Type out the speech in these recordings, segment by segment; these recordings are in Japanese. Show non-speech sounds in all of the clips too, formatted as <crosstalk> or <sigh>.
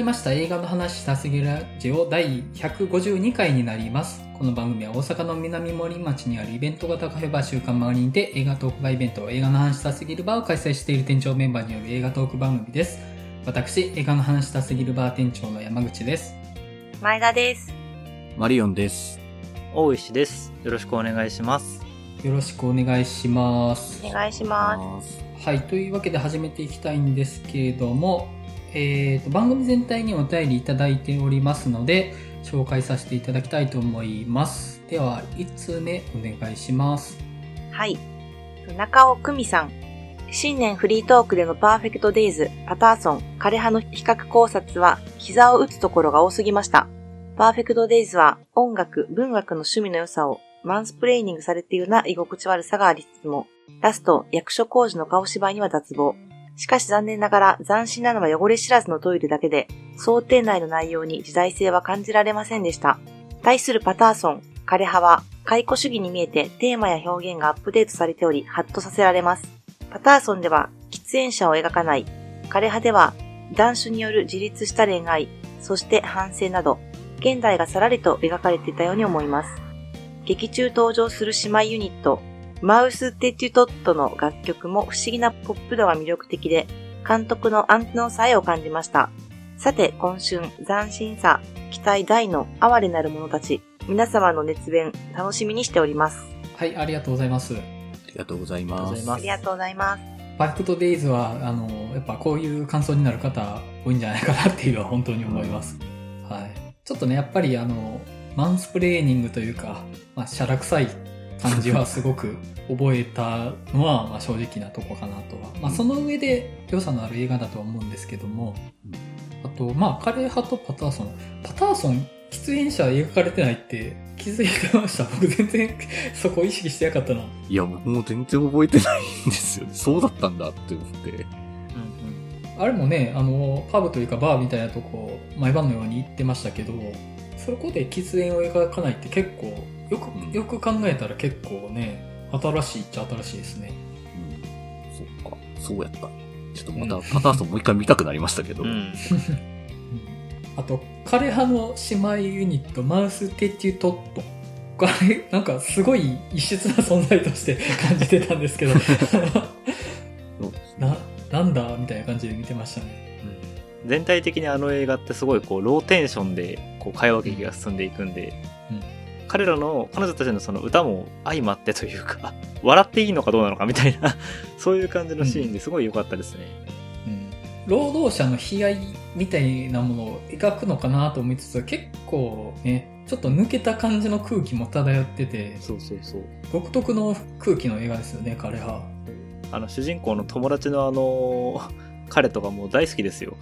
りました映画の話したすぎるラジオ第152回になります。この番組は大阪の南森町にあるイベント型カフェバー週刊マガリンで映画トークバーイベント映画の話したすぎるバーを開催している店長メンバーによる映画トーク番組です。私、映画の話したすぎるバー店長の山口です。前田です。マリオンです。大石です。よろしくお願いします。よろしくお願いします。お願いします。す。はい、というわけで始めていきたいんですけれども、えーと、番組全体にお便りいただいておりますので、紹介させていただきたいと思います。では、1通目お願いします。はい。中尾久美さん。新年フリートークでのパーフェクトデイズ、パターソン、枯葉の比較考察は膝を打つところが多すぎました。パーフェクトデイズは音楽、文学の趣味の良さをマンスプレーニングされているような居心地悪さがありつつも、ラスト、役所工事の顔芝居には脱帽。しかし残念ながら斬新なのは汚れ知らずのトイレだけで、想定内の内容に時代性は感じられませんでした。対するパターソン、枯葉は、解雇主義に見えてテーマや表現がアップデートされており、ハッとさせられます。パターソンでは、喫煙者を描かない。枯葉では、男子による自立した恋愛、そして反省など、現代がさらりと描かれていたように思います。劇中登場する姉妹ユニット、マウス・テチュトットの楽曲も不思議なポップ度が魅力的で、監督のアンテナのさえを感じました。さて、今春、斬新さ、期待大の哀れなる者たち、皆様の熱弁、楽しみにしております。はい、ありがとうございます。ありがとうございます。ありがとうございます。パーフェクトデイズは、あの、やっぱこういう感想になる方多いんじゃないかなっていうのは本当に思います。はい。ちょっとね、やっぱりあの、マンスプレーニングというか、まあ、シャラ臭い感じはすごく覚えたのは、まあ、正直なとこかなとは。まあ、その上で良さのある映画だとは思うんですけども、あと、まあ、カレー派とパターソン。パターソン、喫煙者描かれてないって気づいてました。僕全然そこ意識してなかったな。いや、僕も全然覚えてないんですよね。そうだったんだって思って。うんあれもね、あの、パブというかバーみたいなとこ、毎晩のように行ってましたけど、そこで喫煙を描かないって結構、ようんく、よく考えたら結構ね、新しいっちゃ新しいですね。うん。そっか。そうやった。ちょっとまた、パターソンもう一回見たくなりましたけど。うん。うん。あと、枯葉の姉妹ユニット、マウス・テチュトット。これ、なんかすごい異質な存在として感じてたんですけど、<laughs> な、なんだみたいな感じで見てましたね。全体的にあの映画ってすごいこう、ローテンションで、こう、会話劇が進んでいくんで、うん彼らの、彼女たちのその歌も相まってというか、<laughs> 笑っていいのかどうなのかみたいな、<laughs> そういう感じのシーンですごい良かったですね。うん労働者の悲哀みたいなものを描くのかなと思いつつ結構ねちょっと抜けた感じの空気も漂っててそうそうそう。独特の空気の映画ですよね彼はあの、主人公の友達のあの、彼とかもう大好きですよ。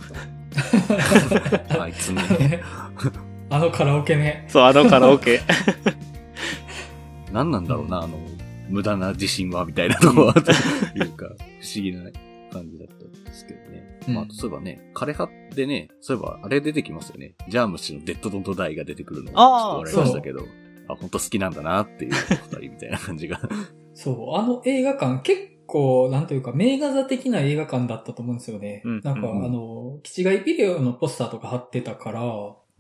<laughs> あいつね。あのカラオケね。そう、あのカラオケ。<laughs> 何なんだろうな、あの、無駄な自信は、みたいなとこは、と <laughs> いうか、不思議な感じだったんですけどね。うん。まあ、そういえばね、枯葉でね、そういえば、あれ出てきますよね。ジャームシのデッドドントダイが出てくるのを、ちょっと笑いましたけど、あ、本当好きなんだなっていう二人みたいな感じが。<laughs> そう。あの映画館結構なんというか名画座的な映画館だったと思うんですよね、うん。なんか、うん。あのキチガイビデオのポスターとか貼ってたから、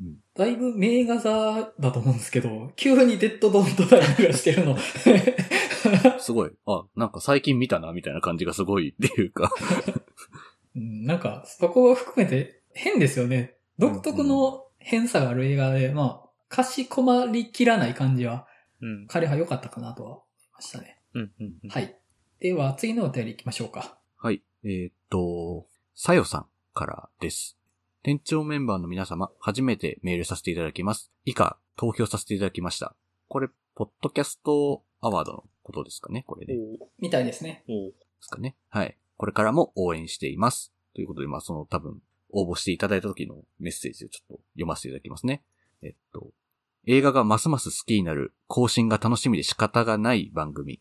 んだいぶ名画座だと思うんですけど急にデッドドントダイ流してるの <laughs> すごい、あ、なんか最近見たな、みたいな感じがすごいっていうか。うんなんか、そこを含めて変ですよね。独特の変さがある映画で、まあ、かしこまりきらない感じは、うん。彼は良かったかなとは思いましたね。うん。うん。うんは。い。では、次のお便り行きましょうか。はい。えーっと、さよさんからです。店長メンバーの皆様、初めてメールさせていただきます。以下、投票させていただきました。これ、ポッドキャストアワードのことですかね？これで。でみたいですね。おうすかね？はい。これからも応援しています。ということで、まあ、その多分、応募していただいた時のメッセージをちょっと読ませていただきますね。えっと、映画がますます好きになる更新が楽しみで仕方がない番組。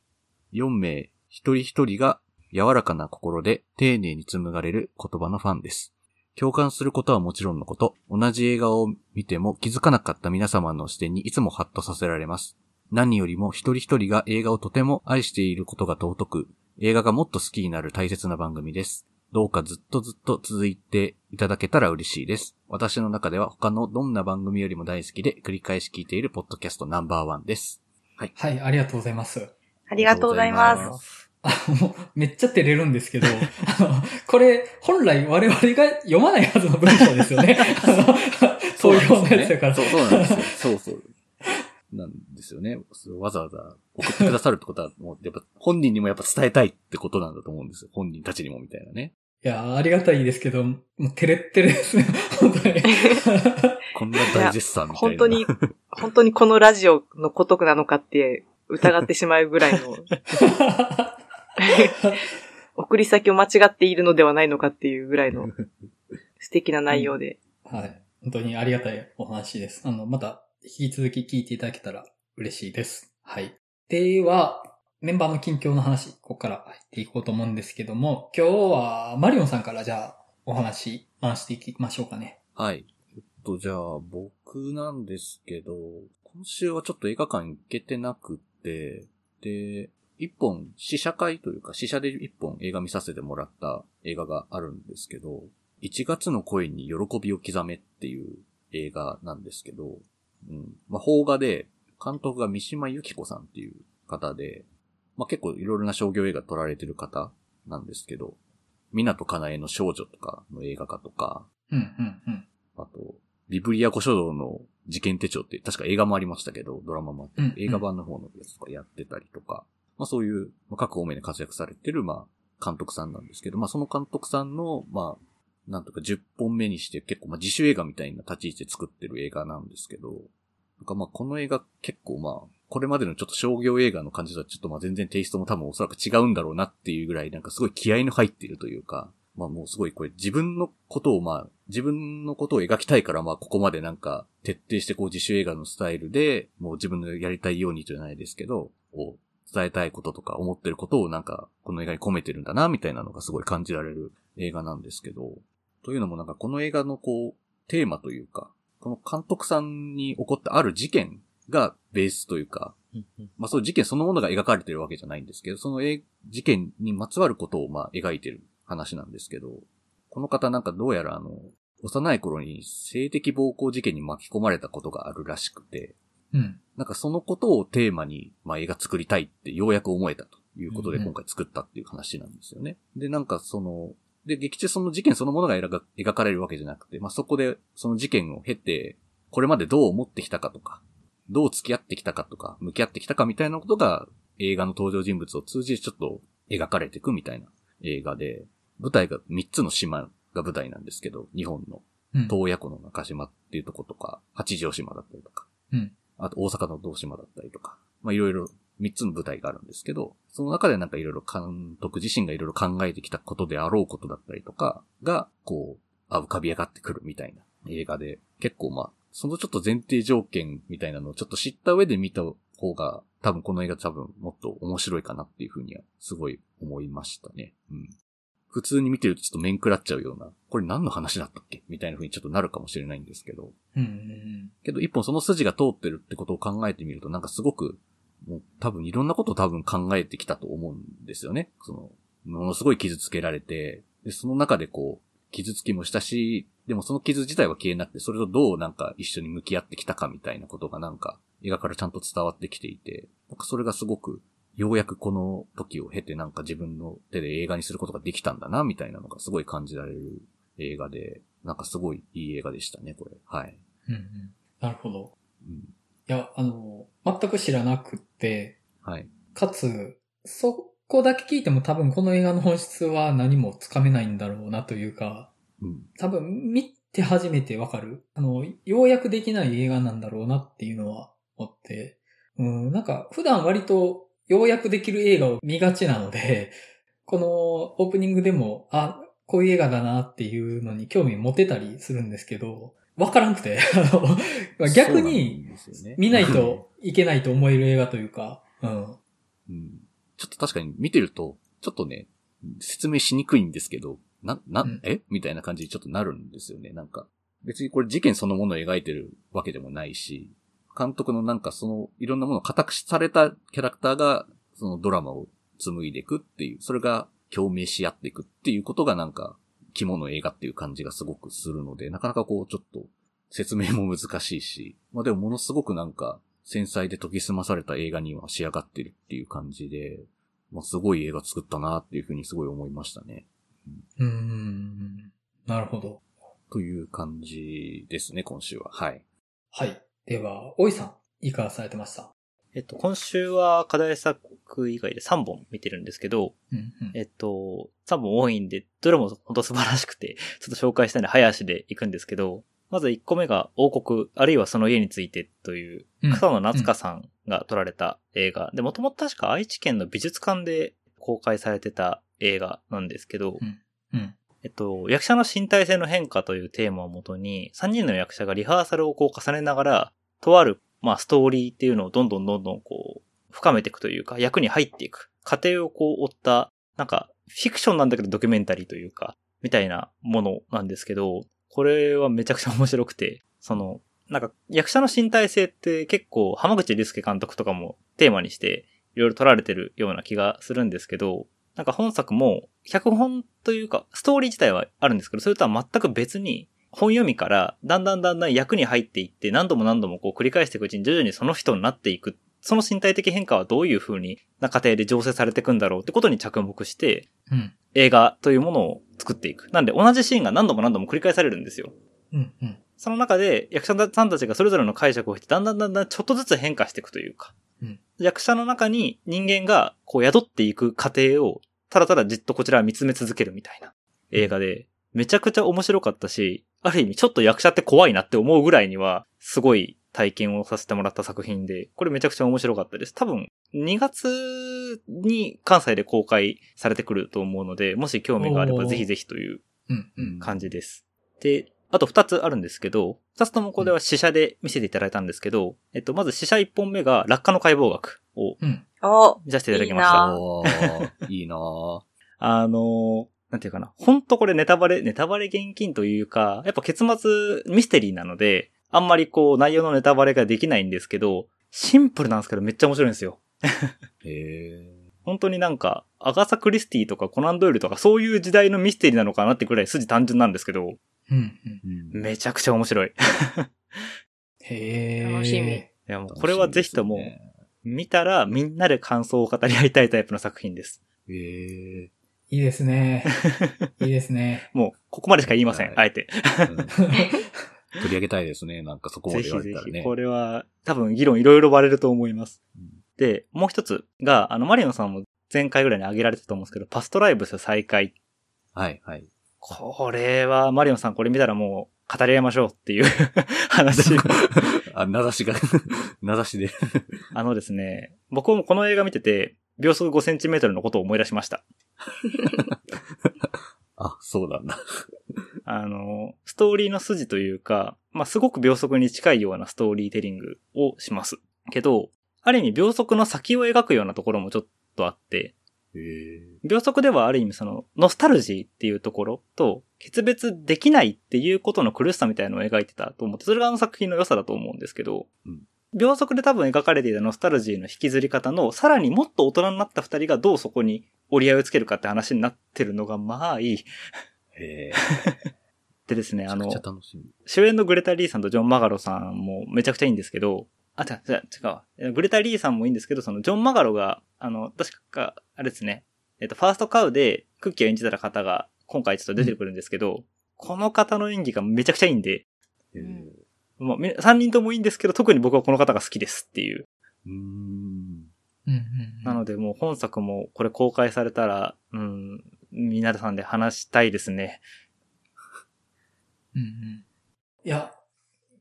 4名一人一人が柔らかな心で丁寧に紡がれる言葉のファンです。共感することはもちろんのこと、同じ映画を見ても気づかなかった皆様の視点にいつもハッとさせられます。何よりも一人一人が映画をとても愛していることが尊く、映画がもっと好きになる大切な番組です。どうかずっとずっと続いていただけたら嬉しいです。私の中では他のどんな番組よりも大好きで繰り返し聞いているポッドキャストナンバーワンです。はい、ありがとうございます。ありがとうございます。あもうめっちゃ照れるんですけど、あの、これ、本来我々が読まないはずの文章ですよね。<laughs> あのそういうようなやつだから。そうそうなんですよ。そうそう。なんですよね。わざわざ送ってくださるってことは、もうやっぱ本人にもやっぱ伝えたいってことなんだと思うんですよ。本人たちにもみたいなね。いや、ありがたいですけど、もう照れってるですね。本当に。こんな大絶賛みたいな。本当に、本当にこのラジオのごとくなのかって疑ってしまうぐらいの、<laughs> <laughs> 送り先を間違っているのではないのかっていうぐらいの <laughs> 素敵な内容で。はい。本当にありがたいお話です。あの、また、引き続き聞いていただけたら嬉しいです。はい。では、メンバーの近況の話、ここから入っていこうと思うんですけども、今日はマリオンさんからじゃあ、お話回していきましょうかね。はい。えっと、じゃあ、僕なんですけど、今週はちょっと映画館行けてなくて、で、一本、試写会というか、試写で一本映画見させてもらった映画があるんですけど、1月の声に喜びを刻めっていう映画なんですけど、うん。まあ、邦画で、監督が三島由紀子さんっていう方で、まあ、結構いろいろな商業映画撮られてる方なんですけど、港かなえの少女とかの映画化とか、うん、うん、うん。あと、ビブリア古書道の事件手帳って、確か映画もありましたけど、ドラマもあって、うん映画版の方のやつとかやってたりとか、まあそういう、まあ、各方面で活躍されてる、まあ、監督さんなんですけど、まあその監督さんの、まあ、なんとか10本目にして結構、まあ自主映画みたいな立ち位置で作ってる映画なんですけど、なんかまあこの映画結構まあ、これまでのちょっと商業映画の感じとはちょっとまあ全然テイストも多分おそらく違うんだろうなっていうぐらいなんかすごい気合の入っているというか、まあもうすごいこれ自分のことをまあ、自分のことを描きたいからまあここまでなんか徹底してこう自主映画のスタイルで、もう自分のやりたいようにじゃないですけど、を伝えたいこととか思ってることをなんかこの映画に込めてるんだなみたいなのがすごい感じられる映画なんですけど、というのもなんかこの映画のこう、テーマというか、この監督さんに起こったある事件がベースというか、まあそういう事件そのものが描かれてるわけじゃないんですけど、そのえ事件にまつわることをまあ描いてる話なんですけど、この方なんかどうやらあの、幼い頃に性的暴行事件に巻き込まれたことがあるらしくて、うん。なんかそのことをテーマに、まあ映画作りたいってようやく思えたということでうんうん今回作ったっていう話なんですよね。で、なんかその、で、劇中その事件そのものが描か描かれるわけじゃなくて、まあそこでその事件を経て、これまでどう思ってきたかとか、どう付き合ってきたかとか、向き合ってきたかみたいなことが映画の登場人物を通じてちょっと描かれていくみたいな映画で、舞台が3つの島が舞台なんですけど、日本の。うん。洞爺湖の中島っていうとことか、八丈島だったりとか、うん。あと大阪の道島だったりとか、まあいろいろ三つの舞台があるんですけど、その中でなんかいろいろ監督自身がいろいろ考えてきたことであろうことだったりとかが、こう、あ浮かび上がってくるみたいな映画で、結構まあ、そのちょっと前提条件みたいなのをちょっと知った上で見た方が、多分この映画多分もっと面白いかなっていうふうにはすごい思いましたね。うん。普通に見てるとちょっと面食らっちゃうような、これ何の話だったっけ？みたいな風にちょっとなるかもしれないんですけど、うんうんけど一本その筋が通ってるってことを考えてみると、なんかすごく、もう多分いろんなことを多分考えてきたと思うんですよね。その、ものすごい傷つけられて、で、その中でこう、傷つきもしたし、でもその傷自体は消えなくて、それとどうなんか一緒に向き合ってきたかみたいなことがなんか、映画からちゃんと伝わってきていて、なんかそれがすごく、ようやくこの時を経てなんか自分の手で映画にすることができたんだな、みたいなのがすごい感じられる映画で、なんかすごいいい映画でしたね、これ。はい。うん。うんうん。なるほど。うん。いや、あの、全く知らなくって、はい。かつ、そこだけ聞いても多分この映画の本質は何もつかめないんだろうなというか、うん。多分見て初めてわかる。あの、ようやくできない映画なんだろうなっていうのは思って、うん、なんか普段割とようやくできる映画を見がちなので、<laughs> このオープニングでも、あ、こういう映画だなっていうのに興味持てたりするんですけど、わからんくて、<laughs> あの逆に見ないといけないと思える映画というか、うん。うん。ちょっと確かに見てると、ちょっとね、説明しにくいんですけど、な、な、うんえ？みたいな感じにちょっとなるんですよね。なんか、別にこれ事件そのものを描いてるわけでもないし、監督のなんかその、いろんなものを固くされたキャラクターが、そのドラマを紡いでいくっていう、それが共鳴し合っていくっていうことがなんか、肝の映画っていう感じがすごくするので、なかなかこうちょっと説明も難しいし、<laughs> まあでもものすごくなんか繊細で研ぎ澄まされた映画には仕上がってるっていう感じで、まあすごい映画作ったなっていうふうにすごい思いましたね。うーん。なるほど。という感じですね、今週は。はい。はい。では、おいさん、いかがされてました？えっと、今週は課題作以外で3本見てるんですけど、うんうん。えっと、3本多いんで、どれも本当素晴らしくて、ちょっと紹介したいので早足で行くんですけど、まず1個目が王国、あるいはその家についてという、うん草野夏香さんが撮られた映画。で、もともと確か愛知県の美術館で公開されてた映画なんですけど、うん。えっと、役者の身体性の変化というテーマをもとに、3人の役者がリハーサルをこう重ねながら、とある、まあ、ストーリーっていうのをどんどんどんどんこう、深めていくというか、役に入っていく。過程をこう追った、なんか、フィクションなんだけどドキュメンタリーというか、みたいなものなんですけど、これはめちゃくちゃ面白くて、その、なんか、役者の身体性って結構、浜口竜介監督とかもテーマにして、いろいろ撮られてるような気がするんですけど、なんか本作も、脚本というか、ストーリー自体はあるんですけど、それとは全く別に、本読みから、だんだんだんだん役に入っていって、何度も何度もこう繰り返していくうちに徐々にその人になっていく。その身体的変化はどういう風にな過程で醸成されていくんだろうってことに着目して、うん。映画というものを作っていく。なんで同じシーンが何度も何度も繰り返されるんですよ。うん。うん。その中で役者さんたちがそれぞれの解釈をして、だんだんだんだんちょっとずつ変化していくというか、うん役者の中に人間がこう宿っていく過程を、ただただじっとこちらは見つめ続けるみたいな映画で、めちゃくちゃ面白かったし、ある意味ちょっと役者って怖いなって思うぐらいには、すごい体験をさせてもらった作品で、これめちゃくちゃ面白かったです。多分、2月に関西で公開されてくると思うので、もし興味があればぜひぜひといううん。うん。感じです。で、あと二つあるんですけど、二つともこれは試写で見せていただいたんですけど、えっと、まず試写一本目が落下の解剖学を見させていただきました。あおー、いいなぁ。<laughs> あの、なんていうかな。ほんとこれネタバレ、ネタバレ現金というか、やっぱ結末ミステリーなので、あんまりこう内容のネタバレができないんですけど、シンプルなんですけどめっちゃ面白いんですよ。へ本当になんか、アガサ・クリスティとかコナンドイルとかそういう時代のミステリーなのかなってくらい筋単純なんですけど、うん。うん。ーうんめちゃくちゃ面白い。いへえ。楽しみやもうこれはぜひとも、見たらみんなで感想を語り合いたいタイプの作品です。ねへいいですね。<laughs> いいですね。もう、ここまでしか言いません、はいあえて。ーうん <laughs> 取り上げたいですね。なんかそこまでぜひぜひ、言われたらね。これは多分議論いろいろ割れると思います。うんで、もう一つが、あの、マリオンさんも前回ぐらいに挙げられてたと思うんですけど、パストライブス再開。はい、はい。これは、マリオンさんこれ見たらもう、語り合いましょうっていう <laughs> 話。あ、名指しが、名指しで。あのですね、僕もこの映画見てて、秒速5センチメートルのことを思い出しました。<laughs> あ、そうなんだ。あの、ストーリーの筋というか、まあ、すごく秒速に近いようなストーリーテリングをします。けど、ある意味秒速の先を描くようなところもちょっとあって。秒速ではある意味その、ノスタルジーっていうところと、決別できないっていうことの苦しさみたいなのを描いてたと思って、それがあの作品の良さだと思うんですけど、うん秒速で多分描かれていたノスタルジーの引きずり方の、さらにもっと大人になった二人がどうそこに折り合いをつけるかって話になってるのが、まあいい。へえ。<laughs> でですね、あの。主演のグレタ・リーさんとジョン・マガロさんもめちゃくちゃいいんですけど、あ、違う、違う、違うわ。グレタ・リーさんもいいんですけど、そのジョン・マガロが、あの、確か、あれですね、えっと、ファーストカウでクッキーを演じてた方が、今回ちょっと出てくるんですけど、この方の演技がめちゃくちゃいいんで。まあ、み3人ともいいんですけど、特に僕はこの方が好きですっていう。うーん。うんうん。なのでもう本作もこれ公開されたら、うん、皆さんで話したいですね。うんうん。いや、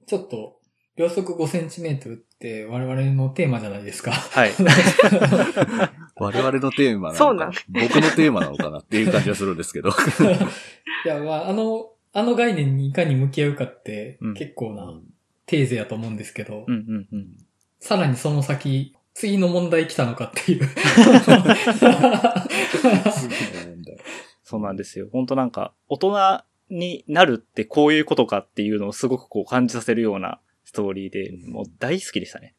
ちょっと、秒速5センチメートルって我々のテーマじゃないですか。はい。<laughs> 我々のテーマなのかそうなん僕のテーマなのかなっていう感じはするんですけど。<laughs> いや、まあ、あの、あの概念にいかに向き合うかってうん結構なテーゼやと思うんですけど、うんうんうん。さらにその先、次の問題来たのかっていう。<laughs> そうなんですよ。本当なんか、大人になるってこういうことかっていうのをすごくこう感じさせるようなストーリーで、もう大好きでしたね。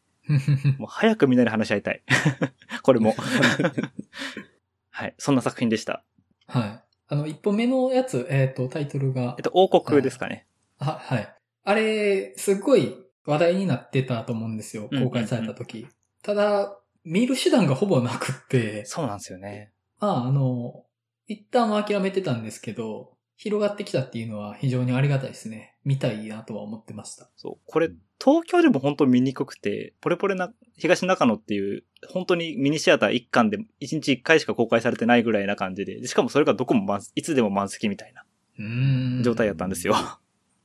もう早くみんなで話し合いたい。<laughs> これも。<laughs> はい。そんな作品でした。はい。あの、一本目のやつ、えっ、と、タイトルがえっ、と、王国ですかね。は、はい。あれ、すっごい話題になってたと思うんですよ。うんうんうん公開された時。ただ、見る手段がほぼなくって、そうなんですよね。まあ、あの、一旦は諦めてたんですけど、広がってきたっていうのは非常にありがたいですね。見たいなとは思ってました。そう。これ、東京でも本当見にくくて、ポレポレな、東中野っていう、本当にミニシアター一巻で1日1回しか公開されてないぐらいな感じで、でしかもそれがどこも満いつでも満席みたいなうーん。状態やったんですよ。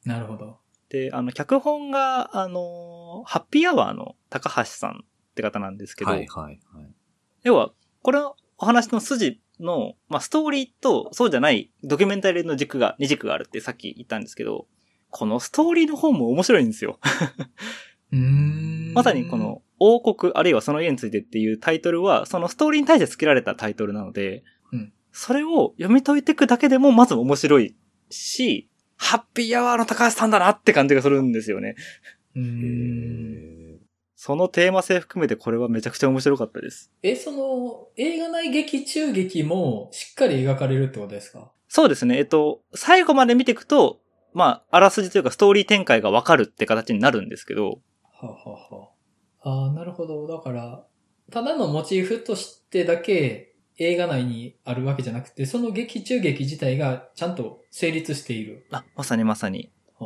なるほど。で、あの、脚本が、あの、ハッピーアワーの高橋さんって方なんですけど、はいはいはい。要は、これのお話の筋の、まあ、ストーリーとそうじゃないドキュメンタリーの軸が、二軸があるってさっき言ったんですけど、このストーリーの方も面白いんですよ。まさにこの王国あるいはその家についてっていうタイトルは、そのストーリーに対して付けられたタイトルなので、うんそれを読み解いていくだけでもまず面白いし、ハッピーアワーの高橋さんだなって感じがするんですよね。うーん。そのテーマ性含めてこれはめちゃくちゃ面白かったです。え、その、映画内劇中劇もしっかり描かれるってことですか？そうですね。えっと、最後まで見ていくと、まあ、あらすじというかストーリー展開がわかるって形になるんですけど、はあ、はあはあ、ああ、なるほど。だから、ただのモチーフとしてだけ映画内にあるわけじゃなくて、その劇中劇自体がちゃんと成立している。あ、まさにまさに。いあ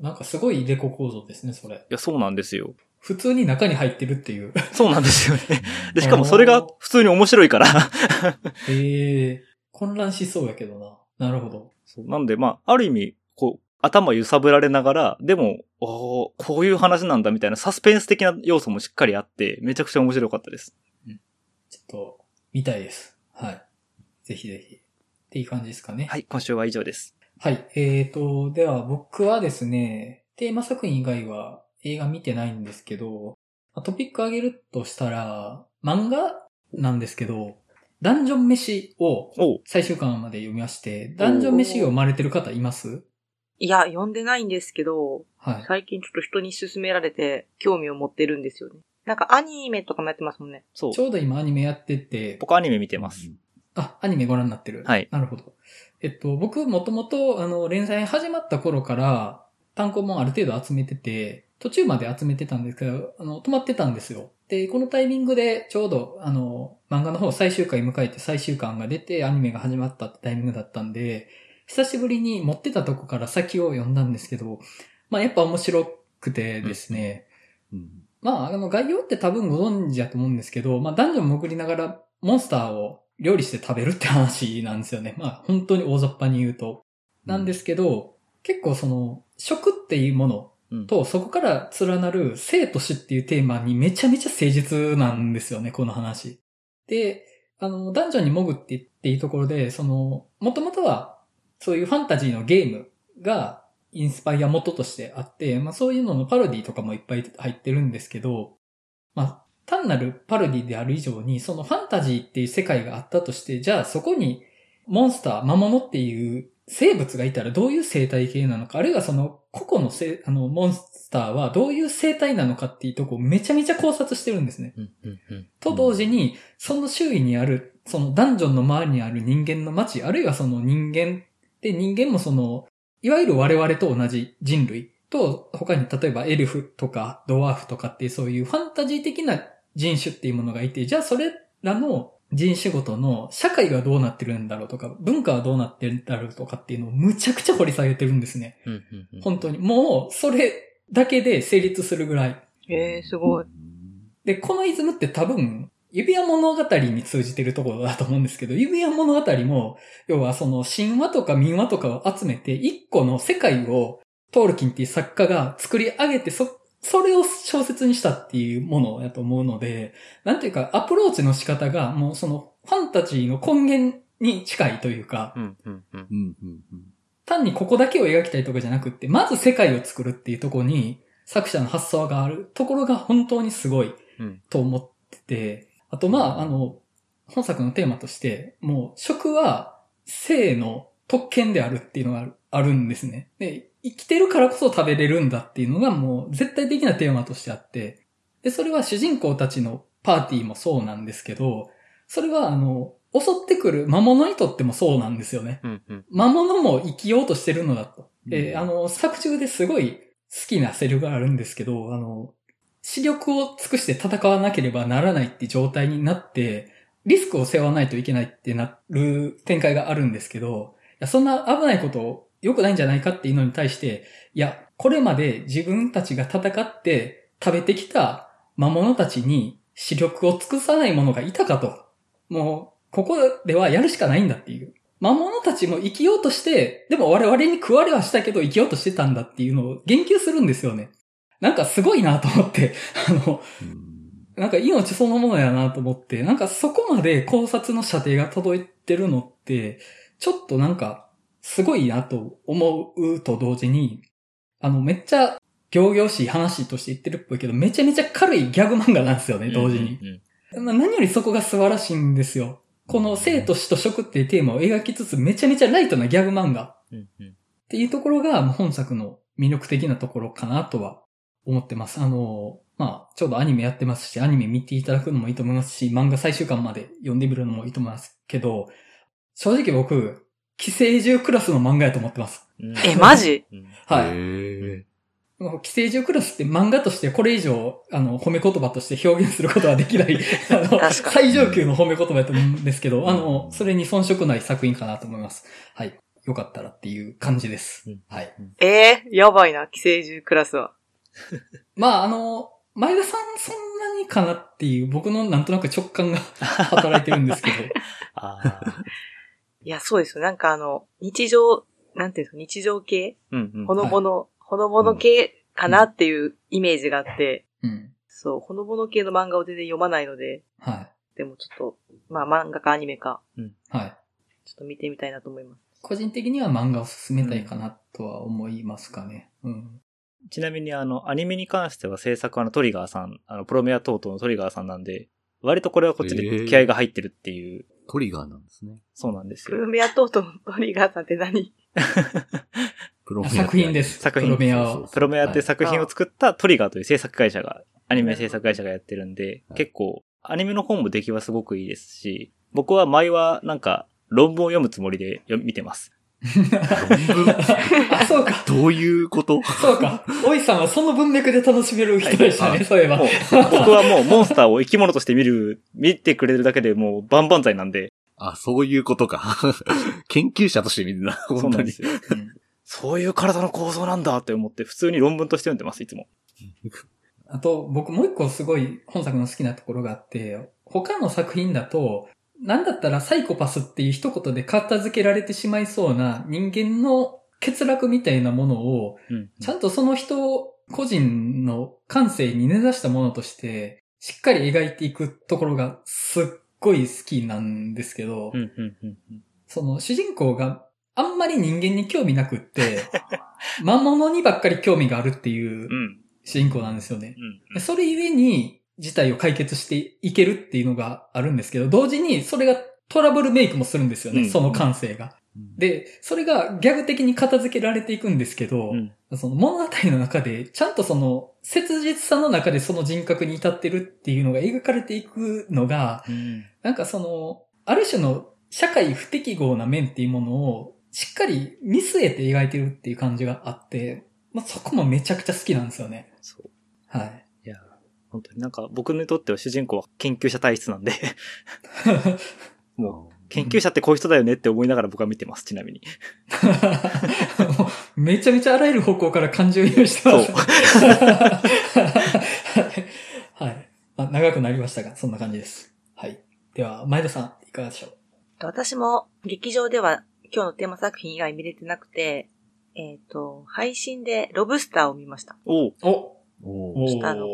あ、なんかすごいレコ構造ですね、それ。や、そうなんですよ。普通に中に入ってるっていう。そうなんですよね。<laughs> で、しかもそれが普通に面白いから。ええ混乱しそうやけどな。なるほど。そうなんで、まあ、ある意味、こう、頭揺さぶられながら、でも、おーこういう話なんだみたいなサスペンス的な要素もしっかりあって、めちゃくちゃ面白かったです。ちょっと、見たいです。はい。ぜひぜひ。っていう感じですかね。はい、今週は以上です。はい。えーと、では僕はですね、テーマ作品以外は映画見てないんですけど、まあトピック上げるとしたら、漫画なんですけど、ダンジョン飯を最終巻まで読みまして、ダンジョン飯を読まれてる方います？いや、読んでないんですけど、はい。最近ちょっと人に勧められて興味を持ってるんですよね。なんかアニメとかもやってますもんね。そうち。ょうど今アニメやってて、僕アニメ見てます。あ、アニメご覧になってる？はいなるほど。えっと、僕もともと、あの、連載始まった頃から、単行本ある程度集めてて、途中まで集めてたんですけど、あの、止まってたんですよ。で、このタイミングで、ちょうど、あの、漫画の方最終回迎えて最終巻が出て、アニメが始まったってタイミングだったんで、久しぶりに持ってたとこから先を読んだんですけど、まあ、やっぱ面白くてですね、うんまあ、あの、概要って多分ご存知だと思うんですけど、まあ、ダンジョン潜りながらモンスターを料理して食べるって話なんですよね。まあ、本当に大雑把に言うと。なんですけど、結構その、食っていうものうんと、そこから連なる生と死っていうテーマにめちゃめちゃ誠実なんですよね、この話。で、あの、ダンジョンに潜っていっていいところで、その、もともとは、そういうファンタジーのゲームがインスパイア元としてあって、まあそういうののパロディとかもいっぱい入ってるんですけど、まあ単なるパロディである以上に、そのファンタジーっていう世界があったとして、じゃあそこにモンスター、魔物っていう生物がいたらどういう生態系なのか、あるいはその個々のせあのモンスターはどういう生態なのかっていうとこをめちゃめちゃ考察してるんですね。うんうんうんと同時に、その周囲にある、そのダンジョンの周りにある人間の街、あるいはその人間で人間もその、いわゆる我々と同じ人類と、他に例えばエルフとかドワーフとかっていうそういうファンタジー的な人種っていうものがいて、じゃあそれらの人種ごとの社会がどうなってるんだろうとか、文化はどうなってるんだろうとかっていうのをむちゃくちゃ掘り下げてるんですね。うんうんうん本当に。もう、それだけで成立するぐらい。えー、すごい。で、このイズムって多分、指輪物語に通じてるところだと思うんですけど、指輪物語も、要はその神話とか民話とかを集めて、一個の世界をトールキンっていう作家が作り上げて、そ、それを小説にしたっていうものやと思うので、なんていうか、アプローチの仕方が、もうその、ファンタジーの根源に近いというか、単にここだけを描きたいとかじゃなくって、まず世界を作るっていうところに、作者の発想があるところが本当にすごいうん。と思ってて、あとまあ、あの、本作のテーマとして、もう食は性の特権であるっていうのがあるあるんですね。で、生きてるからこそ食べれるんだっていうのがもう絶対的なテーマとしてあって、で、それは主人公たちのパーティーもそうなんですけど、それはあの、襲ってくる魔物にとってもそうなんですよね。うんうん。魔物も生きようとしてるのだと。うんえーあの、作中ですごい好きなセリフがあるんですけど、あの、視力を尽くして戦わなければならないって状態になって、リスクを背負わないといけないってなる展開があるんですけど、いや、そんな危ないこと良くないんじゃないかっていうのに対して、いや、これまで自分たちが戦って食べてきた魔物たちに視力を尽くさない者がいたかと。もう、ここではやるしかないんだっていう。魔物たちも生きようとして、でも我々に食われはしたけど生きようとしてたんだっていうのを言及するんですよね。なんかすごいなと思って、<laughs> あの、うんなんか命そのものやなと思って、なんかそこまで考察の射程が届いてるのって、ちょっとなんか、すごいなと思うと同時に、あの、めっちゃ、行々しい話として言ってるっぽいけど、めちゃめちゃ軽いギャグ漫画なんですよね、同時に。うんまあ、何よりそこが素晴らしいんですよ。この生と死と食っていうテーマを描きつつ、めちゃめちゃライトなギャグ漫画っ。ていうところが、まあ本作の魅力的なところかなとは思ってます。あの、まあ、ちょうどアニメやってますし、アニメ見ていただくのもいいと思いますし、漫画最終巻まで読んでみるのもいいと思いますけど、正直僕、寄生獣クラスの漫画やと思ってます。うんえ、マジ？うんはい。寄生獣クラスって漫画としてこれ以上、あの、褒め言葉として表現することはできない、<laughs> あの、確かに最上級の褒め言葉だと思うんですけど、あの、それに遜色ない作品かなと思います。はい。よかったらっていう感じですうん。はい。えー、やばいな、寄生獣クラスは。<laughs> まあ、あの、前田さんそんなにかなっていう僕のなんとなく直感が <laughs> 働いてるんですけど、ああ。いや、そうですよ。なんかあの、日常、なんていうんですか、日常系？うんうん。ほのぼの、ほのぼの系かなっていうイメージがあって、うん。そう、ほのぼの系の漫画を全然読まないので、はい。でもちょっと、まあ漫画かアニメか、はい。ちょっと見てみたいなと思います。個人的には漫画を進めたいかなとは思いますかね。うん。ちなみにあの、アニメに関しては制作はあのトリガーさん、あの、プロメア等々のトリガーさんなんで、割とこれはこっちで気合が入ってるっていう、トリガーなんですね。そうなんですプルよ。メアトートのトリガーさんって何？<laughs> プロメア作品です。作品プロメアをそうそうそう。プロメアって作品を作ったトリガーという制作会社が、アニメ制作会社がやってるんで、はい結構、アニメの本も出来はすごくいいですし、僕は前はなんか、論文を読むつもりで読見てます。論文？<laughs> あ、そうか。どういうこと？そうか。おいさんはその文脈で楽しめる人でしたね、はいそういえば。僕はもうモンスターを生き物として見る、見てくれるだけでもう万々歳なんで、あ、そういうことか。<laughs> 研究者として見るな、そう本当に。なんですよ。うんそういう体の構造なんだって思って、普通に論文として読んでます、いつも。あと、僕もう一個すごい本作の好きなところがあって、他の作品だと、なんだったらサイコパスっていう一言で片付けられてしまいそうな人間の欠落みたいなものを、うん。ちゃんとその人個人の感性に根ざしたものとして、しっかり描いていくところがすっごい好きなんですけど。その主人公があんまり人間に興味なくって、<laughs> 魔物にばっかり興味があるっていううん、主人公なんですよね。うん。それゆえに事態を解決していけるっていうのがあるんですけど、同時にそれがトラブルメイクもするんですよね、うんその感性が。で、それがギャグ的に片付けられていくんですけど、うん。その物語の中で、ちゃんとその、切実さの中でその人格に至ってるっていうのが描かれていくのが、うん。なんかその、ある種の社会不適合な面っていうものを、しっかり見据えて描いてるっていう感じがあって、まあ、そこもめちゃくちゃ好きなんですよね。そう。はい。本当になんか僕にとっては主人公は研究者体質なんで、<laughs> もう研究者ってこういう人だよねって思いながら僕は見てます、ちなみに。もうめちゃめちゃあらゆる方向から感情移入してます。<laughs> はい。まあ、長くなりましたが、そんな感じです。はい。では、前田さん、いかがでしょう？私も劇場では今日のテーマ作品以外見れてなくて、えっ、と、配信でロブスターを見ました。おうおおーおあの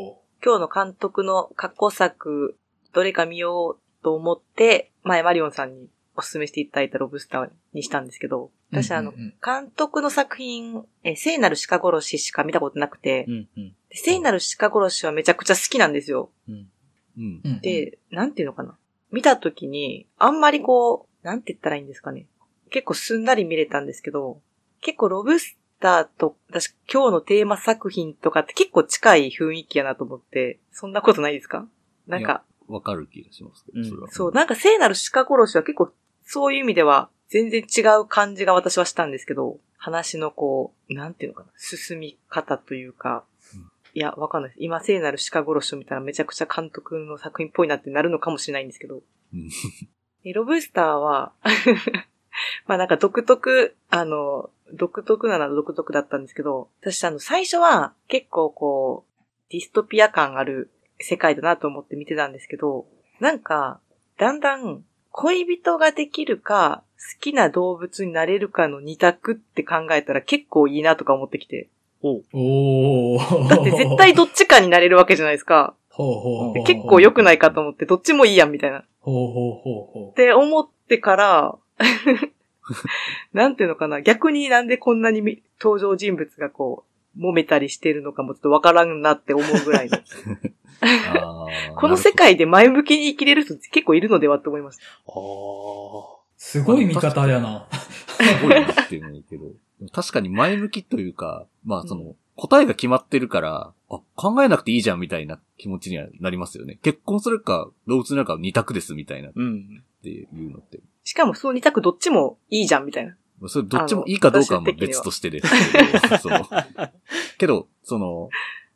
今日の監督の過去作、どれか見ようと思って、前マリオンさんにお勧めしていただいたロブスターにしたんですけど、私あのうん、うんうん監督の作品、え、聖なる鹿殺ししか見たことなくてう、ん、うん。で聖なる鹿殺しはめちゃくちゃ好きなんですよ。うん。うん。うん、で、なんていうのかな。見たときに、あんまりこう、なんて言ったらいいんですかね。結構すんなり見れたんですけど、結構ロブスターと、私今日のテーマ作品とかって結構近い雰囲気やなと思って、そんなことないですか？なんか、わかる気がしますけど、うん。それは。そう、なんか聖なる鹿殺しは結構、そういう意味では、全然違う感じが私はしたんですけど、話のこう、なんていうのかな、進み方というか、うん。いや、わかんないです。今、聖なる鹿殺しを見たらめちゃくちゃ監督の作品っぽいなってなるのかもしれないんですけど、うん。えロブスターは、<laughs> まあなんか独特、あの、独特なのは独特だったんですけど、私あの、最初は結構こう、ディストピア感ある世界だなと思って見てたんですけど、なんか、だんだん恋人ができるか、好きな動物になれるかの二択って考えたら結構いいなとか思ってきて。おうおー。<laughs> だって絶対どっちかになれるわけじゃないですか。結構良くないかと思って、どっちもいいやんみたいな。っほうほうほうほう。て思ってから、<laughs> なんていうのかな、逆になんでこんなにみ登場人物がこう、揉めたりしてるのかもちょっとわからんなって思うぐらいの。<laughs> この世界で前向きに生きれる人って結構いるのではって思います。ああ。すごい見方やな。すごいなっていうのもいいけど、確かに前向きというか、まあその、答えが決まってるから、あ、考えなくていいじゃんみたいな気持ちにはなりますよね。結婚するか、動物になるか二択ですみたいなっうん。ていうのって。しかもその二択どっちもいいじゃんみたいな。まあそれどっちもいいかどうかは別としてですけど、その、けど、その、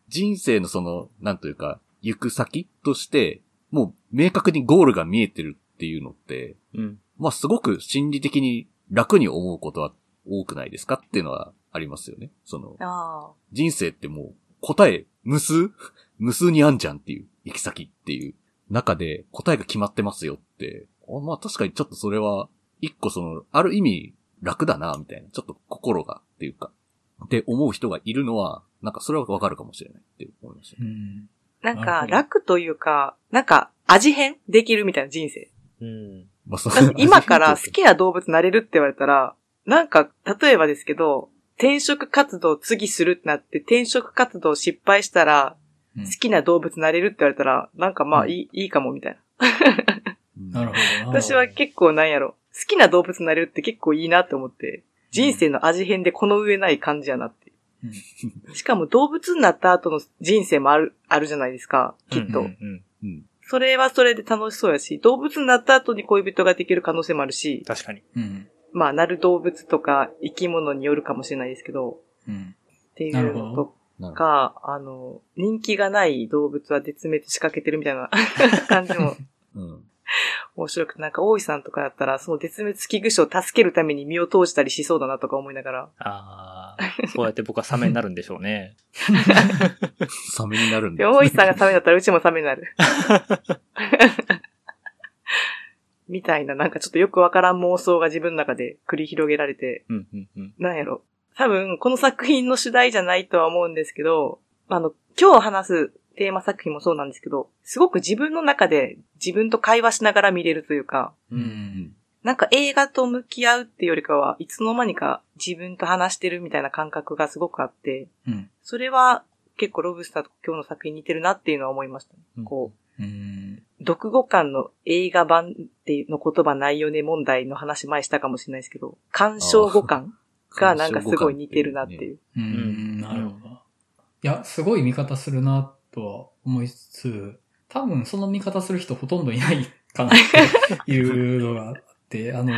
人生のその、なんというか、行く先として、もう明確にゴールが見えてるっていうのって、うん。まあすごく心理的に楽に思うことは多くないですかっていうのはありますよね。その。人生ってもう答え無数？<laughs> 無数にあんじゃんっていう行き先っていう中で答えが決まってますよって。あまあ確かにちょっとそれは一個その、ある意味楽だなみたいな。ちょっと心がっていうか。って思う人がいるのは、なんかそれはわかるかもしれないって思いましたね。うん。なんか楽というか、なんか味変できるみたいな人生。うん。<laughs> 今から好きな動物なれるって言われたら、なんか、例えばですけど、転職活動次するってなって、転職活動失敗したら、うん好きな動物なれるって言われたら、なんかまあうんいい、いいかもみたいな。なるほどな。私は結構なんやろ。好きな動物なれるって結構いいなって思って、人生の味変でこの上ない感じやなって。うんしかも動物になった後の人生もある、あるじゃないですか、きっと。それはそれで楽しそうやし、動物になった後に恋人ができる可能性もあるし、確かに。うん。まあ、なる動物とか生き物によるかもしれないですけど、うん。っていうのと。か、あの、人気がない動物は絶滅しかけてるみたいな <laughs> 感じもうん。面白くて、なんか大井さんとかだったら、その絶滅危惧種を助けるために身を投じたりしそうだなとか思いながら、ああ。そうやって僕はサメになるんでしょうね。<laughs> サメになるんで、だ。大井さんがサメだったらうちもサメになる。<laughs> みたいな、なんかちょっとよくわからん妄想が自分の中で繰り広げられて、うんうんうん。なんやろ。多分、この作品の主題じゃないとは思うんですけど、あの、今日話すテーマ作品もそうなんですけど、すごく自分の中で自分と会話しながら見れるというか、う。ん。なんか映画と向き合うっていうよりかは、いつの間にか自分と話してるみたいな感覚がすごくあって、うん。それは結構ロブスターと今日の作品に似てるなっていうのは思いました、ねうんこう、うん。読語感の映画版っていうの言葉ないよね問題の話前したかもしれないですけど、鑑賞語感がなんかすごい似てるなっていう。ううんん。なるほど。いや、すごい見方するなとは思いつつ、多分その見方する人ほとんどいないかなっていうのがあって、<laughs> あの、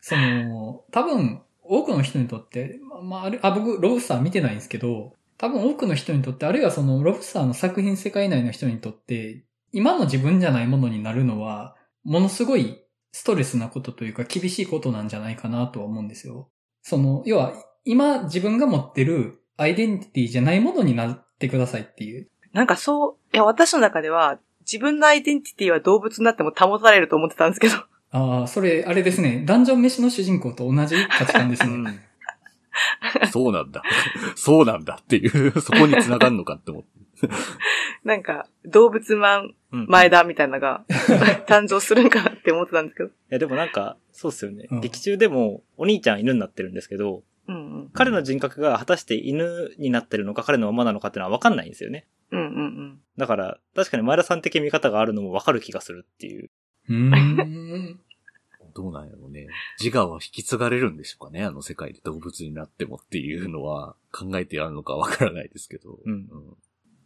その、多分多くの人にとって、まあ、ある、あ、僕、ロブスター見てないんですけど、多分多くの人にとって、あるいはそのロブスターの作品世界内の人にとって、今の自分じゃないものになるのは、ものすごいストレスなことというか厳しいことなんじゃないかなとは思うんですよ。その、要は、今自分が持ってるアイデンティティじゃないものになってくださいっていう。なんかそう、いや私の中では自分のアイデンティティは動物になっても保たれると思ってたんですけど、ああ、それ、あれですね。ダンジョン飯の主人公と同じ価値観ですね。うん。そうなんだ。そうなんだっていう、そこに繋がるのかって思って。なんか動物マンうん前田みたいなのが誕生するんかなって思ってたんですけど。いや、でもなんか、そうっすよね。うん劇中でも、お兄ちゃん犬になってるんですけど、うんうん。彼の人格が果たして犬になってるのか、彼のままなのかっていうのは分かんないんですよね。うんうんうん。だから、確かに前田さん的見方があるのも分かる気がするっていう。うーん。<laughs> どうなんやろうね。自我は引き継がれるんでしょうかねあの世界で動物になってもっていうのは考えてやるのかわからないですけど。うん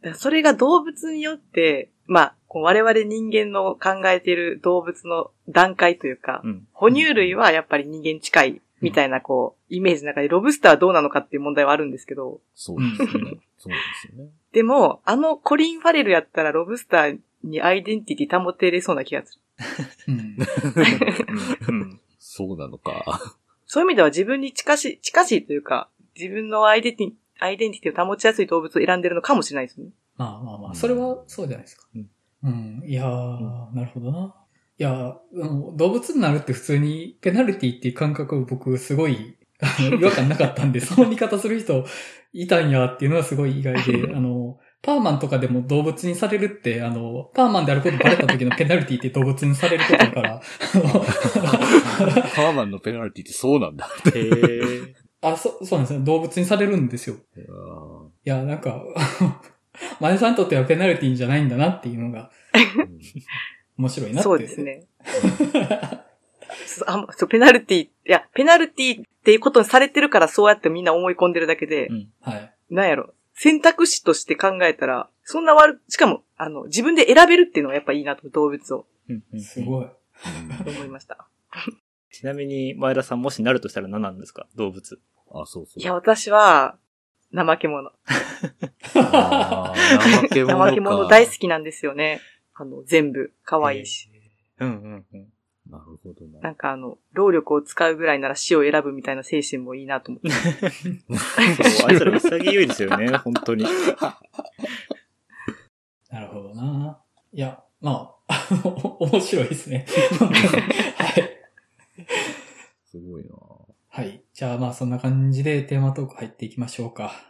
だからそれが動物によって、まあ、我々人間の考えている動物の段階というか、うん。哺乳類はやっぱり人間近いみたいな、こう、イメージの中で、ロブスターはどうなのかっていう問題はあるんですけど、そうですよね。<laughs> そうですよね。でも、あのコリン・ファレルやったらロブスターにアイデンティティ保てれそうな気がする。うん。<laughs> うん。そうなのか。そういう意味では自分に近しい、近しいというか、自分のアイデンティアイデンティティを保ちやすい動物を選んでるのかもしれないですね。まあまあまあ、それはそうじゃないですか。うん。うん。いやー、なるほどな。いや動物になるって普通にペナルティっていう感覚を僕すごい、あの <laughs> 違和感なかったんで、その見方する人いたんやっていうのはすごい意外で、<laughs> あの、パーマンとかでも動物にされるって、あの、パーマンであることバレた時のペナルティって動物にされることだから、あ <laughs> パーマンのペナルティってそうなんだ。へえ。のあ、そ、そうなんですね。動物にされるんですよ。いやなんか、マネさんにとってはペナルティじゃないんだなっていうのがうん面白いなって。そうです。ね。<laughs> あそうペナルティ、いや、ペナルティっていうことにされてるからそうやってみんな思い込んでるだけで、うん。はい。なんやろ。選択肢として考えたら、そんな悪、しかも、あの、自分で選べるっていうのはやっぱいいなと、動物を、うんうんすごい。と思いました。ちなみに、前田さんもしなるとしたら何なんですか？動物。あ、そうそう。いや、私は、怠け者。怠け者か。<laughs> 怠け者大好きなんですよね。あの、全部、可愛いし。うんうんうん。なるほどな。なんかあの、労力を使うぐらいなら死を選ぶみたいな精神もいいなと思って。<laughs> そう、あいつら潔いですよね、<laughs> 本当に。なるほどな。いや、まあ、<laughs> 面白いですね。はい。すごいな。はい。じゃあまあそんな感じでテーマトーク入っていきましょうか。